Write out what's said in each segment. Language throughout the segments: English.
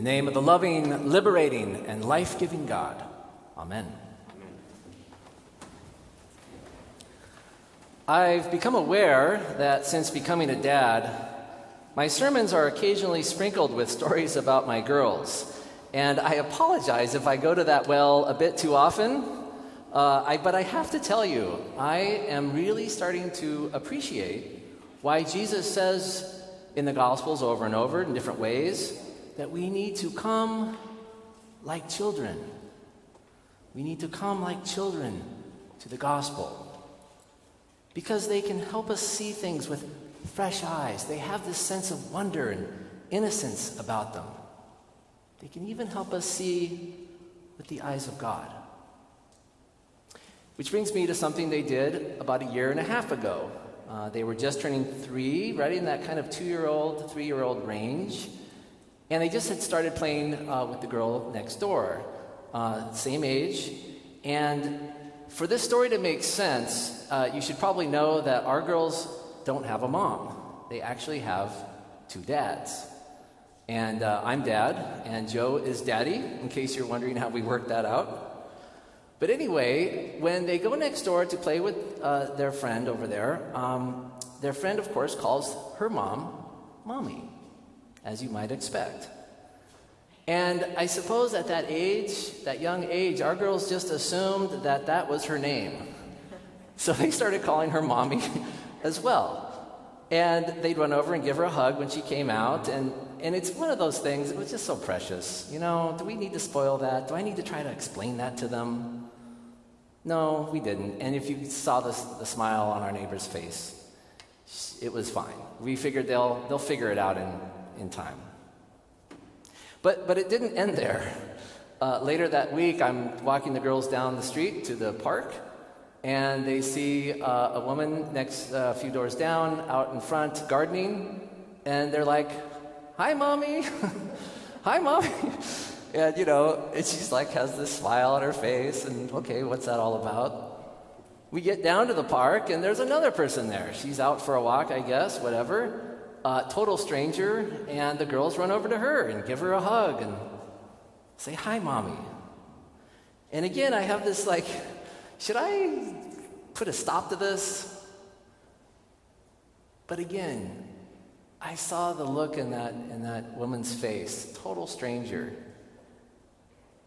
The name of the loving, liberating, and life giving God. Amen. I've become aware that since becoming a dad, my sermons are occasionally sprinkled with stories about my girls. And I apologize if I go to that well a bit too often. Uh, I, but I have to tell you, I am really starting to appreciate why Jesus says in the Gospels over and over in different ways that we need to come like children. We need to come like children to the gospel because they can help us see things with fresh eyes. They have this sense of wonder and innocence about them. They can even help us see with the eyes of God. Which brings me to something they did about a year and a half ago. Uh, they were just turning three, right in that kind of two year old three year old range. And they just had started playing uh, with the girl next door, uh, same age. And for this story to make sense, uh, you should probably know that our girls don't have a mom. They actually have two dads. And uh, I'm dad, and Joe is daddy, in case you're wondering how we worked that out. But anyway, when they go next door to play with uh, their friend over there, um, their friend, of course, calls her mom mommy as you might expect. And I suppose at that age, that young age, our girls just assumed that that was her name. So they started calling her mommy as well. And they'd run over and give her a hug when she came out. And, and it's one of those things, it was just so precious. You know, do we need to spoil that? Do I need to try to explain that to them? No, we didn't. And if you saw the, the smile on our neighbor's face, it was fine. We figured they'll, they'll figure it out in, in time. But, but it didn't end there. Uh, later that week, I'm walking the girls down the street to the park, and they see uh, a woman next, uh, a few doors down, out in front, gardening, and they're like, Hi, mommy. Hi, mommy. and, you know, and she's like, has this smile on her face, and okay, what's that all about? We get down to the park, and there's another person there. She's out for a walk, I guess, whatever uh, total stranger, and the girls run over to her and give her a hug and say, Hi, mommy. And again, I have this like, should I put a stop to this? But again, I saw the look in that, in that woman's face, total stranger.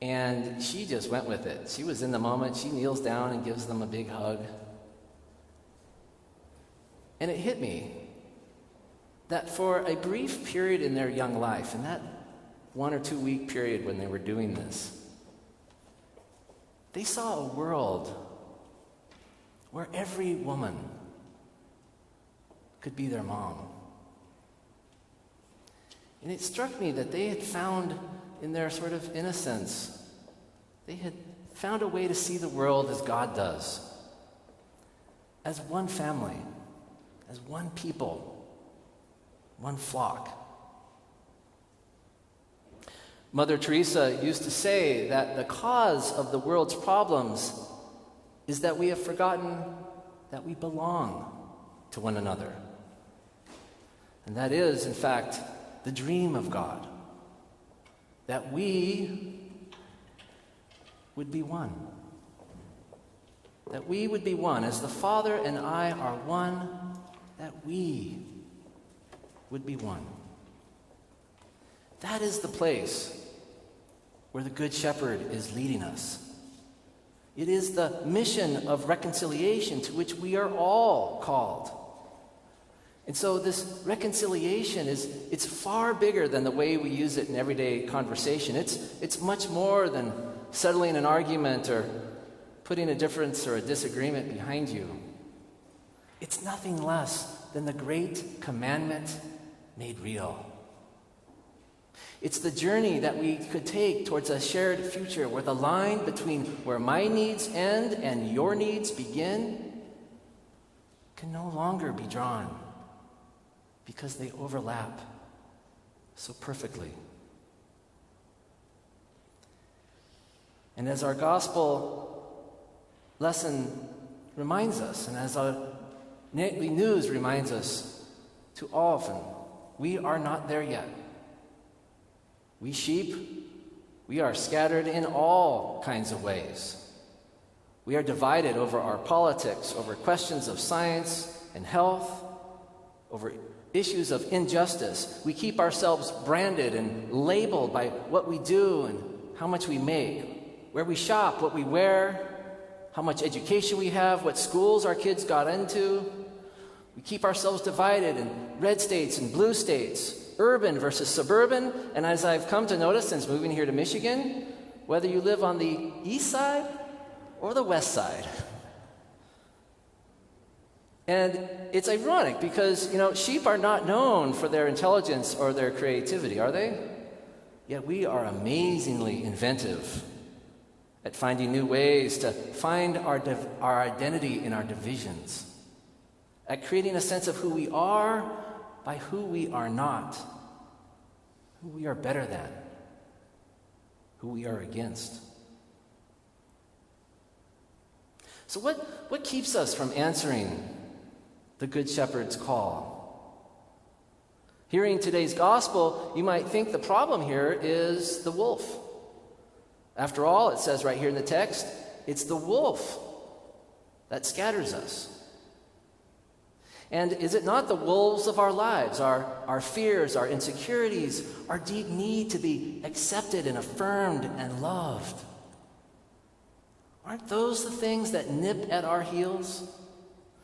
And she just went with it. She was in the moment. She kneels down and gives them a big hug. And it hit me that for a brief period in their young life, in that one or two week period when they were doing this, they saw a world where every woman could be their mom. And it struck me that they had found, in their sort of innocence, they had found a way to see the world as God does, as one family, as one people one flock. Mother Teresa used to say that the cause of the world's problems is that we have forgotten that we belong to one another. And that is, in fact, the dream of God that we would be one. That we would be one. As the Father and I are one, that we would be one. That is the place where the Good Shepherd is leading us. It is the mission of reconciliation to which we are all called. And so this reconciliation is it's far bigger than the way we use it in everyday conversation. It's it's much more than settling an argument or putting a difference or a disagreement behind you. It's nothing less than the great commandment made real. It's the journey that we could take towards a shared future where the line between where my needs end and your needs begin can no longer be drawn because they overlap so perfectly. And as our gospel lesson reminds us, and as our nightly news reminds us too often, we are not there yet. We sheep, we are scattered in all kinds of ways. We are divided over our politics, over questions of science and health, over issues of injustice. We keep ourselves branded and labeled by what we do and how much we make, where we shop, what we wear, how much education we have, what schools our kids got into. We keep ourselves divided in red states and blue states, urban versus suburban. And as I've come to notice since moving here to Michigan, whether you live on the east side or the west side. And it's ironic because, you know, sheep are not known for their intelligence or their creativity, are they? Yet we are amazingly inventive at finding new ways to find our, div- our identity in our divisions, at creating a sense of who we are by who we are not, who we are better than, who we are against. So, what, what keeps us from answering the Good Shepherd's call? Hearing today's gospel, you might think the problem here is the wolf. After all, it says right here in the text, it's the wolf that scatters us. And is it not the wolves of our lives, our, our fears, our insecurities, our deep need to be accepted and affirmed and loved? Aren't those the things that nip at our heels?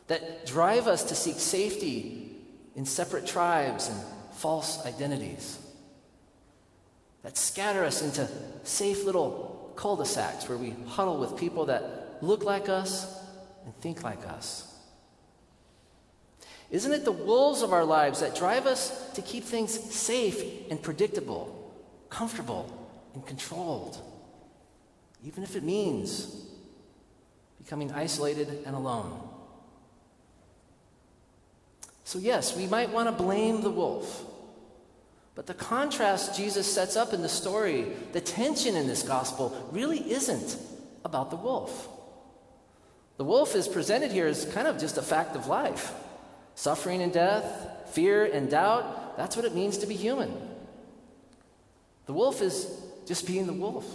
That drive us to seek safety in separate tribes and false identities? that scatter us into safe little cul de sacs where we huddle with people that look like us and think like us. Isn't it the wolves of our lives that drive us to keep things safe and predictable, comfortable and controlled, even if it means becoming isolated and alone? So, yes, we might want to blame the wolf. But the contrast Jesus sets up in the story, the tension in this gospel, really isn't about the wolf. The wolf is presented here as kind of just a fact of life suffering and death, fear and doubt. That's what it means to be human. The wolf is just being the wolf.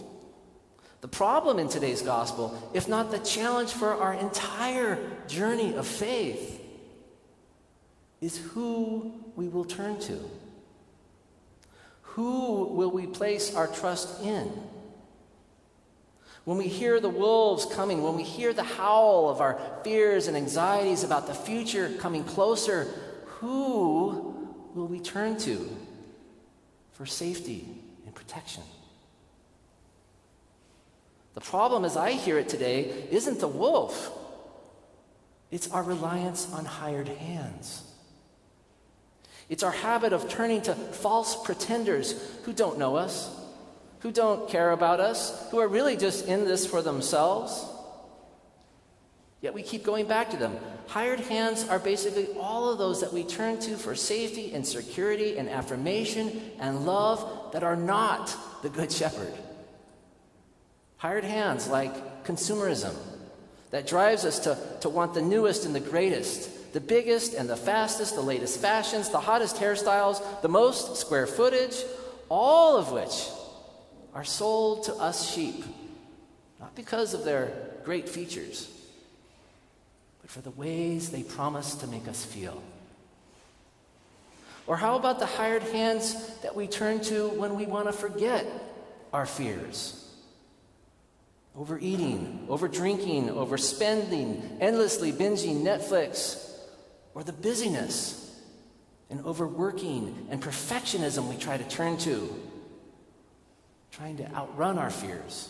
The problem in today's gospel, if not the challenge for our entire journey of faith, is who we will turn to. Who will we place our trust in? When we hear the wolves coming, when we hear the howl of our fears and anxieties about the future coming closer, who will we turn to for safety and protection? The problem, as I hear it today, isn't the wolf, it's our reliance on hired hands. It's our habit of turning to false pretenders who don't know us, who don't care about us, who are really just in this for themselves. Yet we keep going back to them. Hired hands are basically all of those that we turn to for safety and security and affirmation and love that are not the Good Shepherd. Hired hands like consumerism that drives us to, to want the newest and the greatest, the biggest and the fastest, the latest fashions, the hottest hairstyles, the most square footage, all of which are sold to us sheep, not because of their great features, but for the ways they promise to make us feel. Or how about the hired hands that we turn to when we want to forget our fears? Overeating, over drinking, overspending, endlessly binging Netflix, or the busyness and overworking and perfectionism we try to turn to, trying to outrun our fears.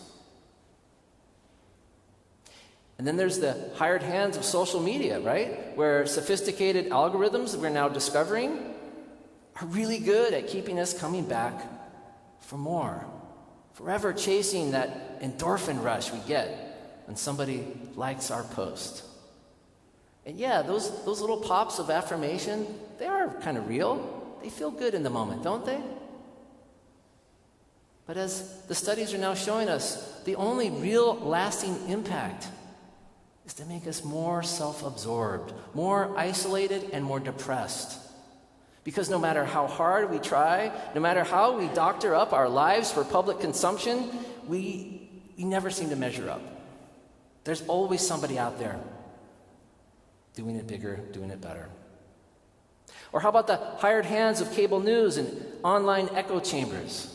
And then there's the hired hands of social media, right? Where sophisticated algorithms that we're now discovering are really good at keeping us coming back for more, forever chasing that endorphin rush we get when somebody likes our post. And yeah, those, those little pops of affirmation, they are kind of real. They feel good in the moment, don't they? But as the studies are now showing us, the only real lasting impact is to make us more self absorbed, more isolated, and more depressed. Because no matter how hard we try, no matter how we doctor up our lives for public consumption, we, we never seem to measure up. There's always somebody out there doing it bigger, doing it better. Or how about the hired hands of cable news and online echo chambers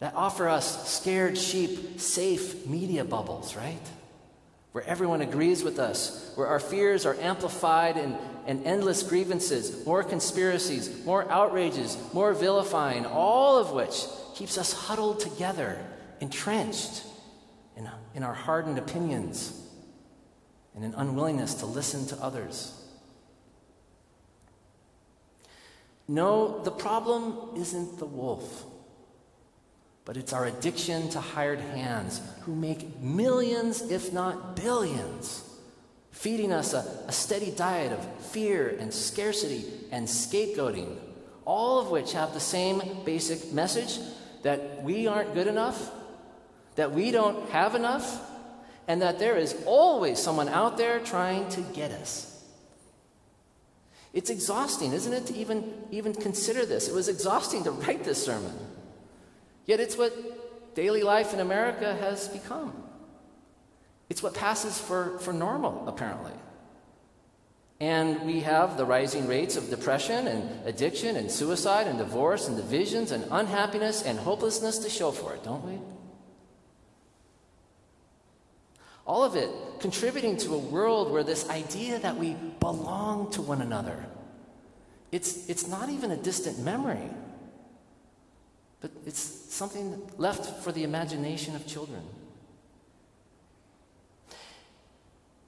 that offer us scared sheep, safe media bubbles, right? Where everyone agrees with us, where our fears are amplified and and endless grievances, more conspiracies, more outrages, more vilifying, all of which keeps us huddled together, entrenched in, in our hardened opinions and an unwillingness to listen to others. No, the problem isn't the wolf, but it's our addiction to hired hands who make millions, if not billions, feeding us a, a steady diet of fear and scarcity and scapegoating, all of which have the same basic message that we aren't good enough, that we don't have enough, and that there is always someone out there trying to get us. It's exhausting, isn't it, to even, even consider this? It was exhausting to write this sermon. Yet it's what daily life in America has become. It's what passes for, for normal, apparently. And we have the rising rates of depression and addiction and suicide and divorce and divisions and unhappiness and hopelessness to show for it, don't we? All of it contributing to a world where this idea that we belong to one another, it's, it's not even a distant memory, but it's something left for the imagination of children.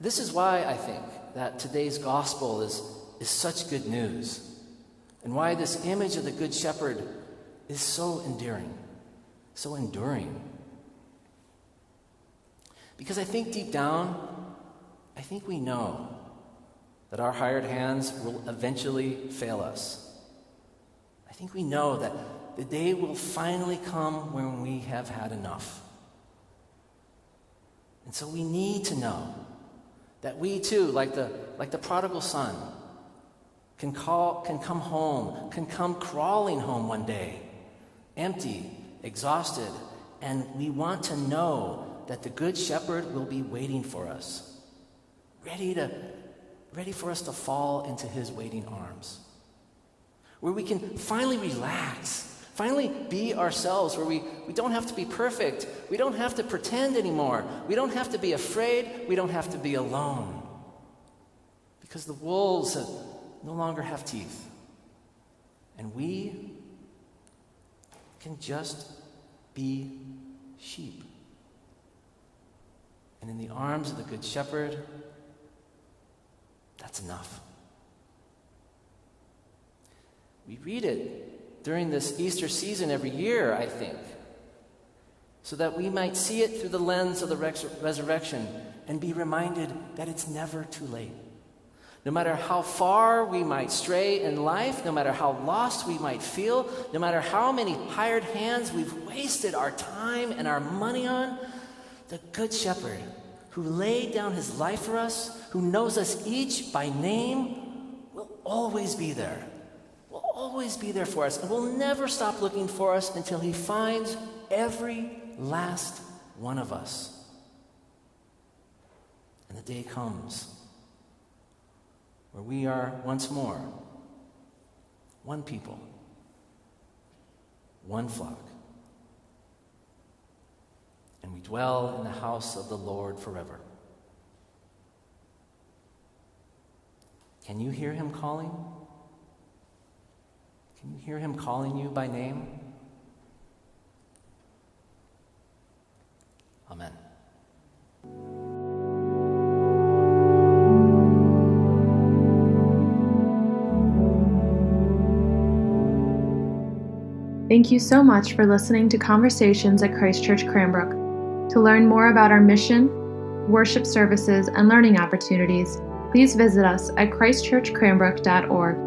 This is why I think that today's gospel is, is such good news, and why this image of the Good Shepherd is so endearing, so enduring. Because I think deep down, I think we know that our hired hands will eventually fail us. I think we know that the day will finally come when we have had enough. And so we need to know that we too, like the, like the prodigal son, can, call, can come home, can come crawling home one day, empty, exhausted, and we want to know that the Good Shepherd will be waiting for us, ready, to, ready for us to fall into his waiting arms, where we can finally relax Finally, be ourselves where we, we don't have to be perfect. We don't have to pretend anymore. We don't have to be afraid. We don't have to be alone. Because the wolves no longer have teeth. And we can just be sheep. And in the arms of the Good Shepherd, that's enough. We read it during this Easter season every year, I think, so that we might see it through the lens of the resurrection and be reminded that it's never too late. No matter how far we might stray in life, no matter how lost we might feel, no matter how many hired hands we've wasted our time and our money on, the Good Shepherd who laid down his life for us, who knows us each by name, will always be there always be there for us and will never stop looking for us until he finds every last one of us. And the day comes where we are once more one people, one flock. And we dwell in the house of the Lord forever. Can you hear him calling? Can you hear him calling you by name? Amen. Thank you so much for listening to Conversations at Christ Church Cranbrook. To learn more about our mission, worship services, and learning opportunities, please visit us at christchurchcranbrook.org.